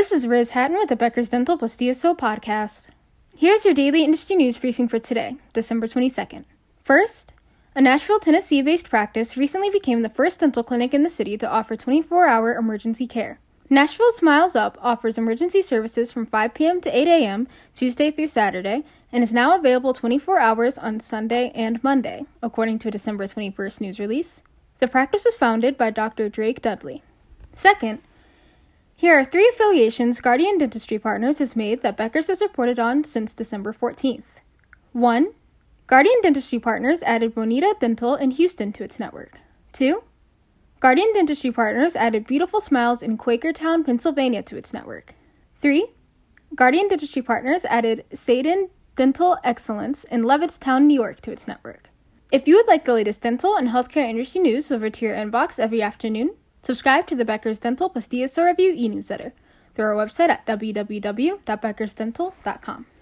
This is Riz Hatton with the Becker's Dental Plus DSO podcast. Here's your daily industry news briefing for today, December 22nd. First, a Nashville, Tennessee based practice recently became the first dental clinic in the city to offer 24 hour emergency care. Nashville Smiles Up offers emergency services from 5 p.m. to 8 a.m. Tuesday through Saturday and is now available 24 hours on Sunday and Monday, according to a December 21st news release. The practice was founded by Dr. Drake Dudley. Second, here are three affiliations Guardian Dentistry Partners has made that Becker's has reported on since December 14th. 1. Guardian Dentistry Partners added Bonita Dental in Houston to its network. 2. Guardian Dentistry Partners added Beautiful Smiles in Quakertown, Pennsylvania to its network. 3. Guardian Dentistry Partners added Saden Dental Excellence in Levittstown, New York to its network. If you would like the latest dental and healthcare industry news delivered to your inbox every afternoon, subscribe to the Becker's Dental DSO Review e-newsletter through our website at www.beckersdental.com.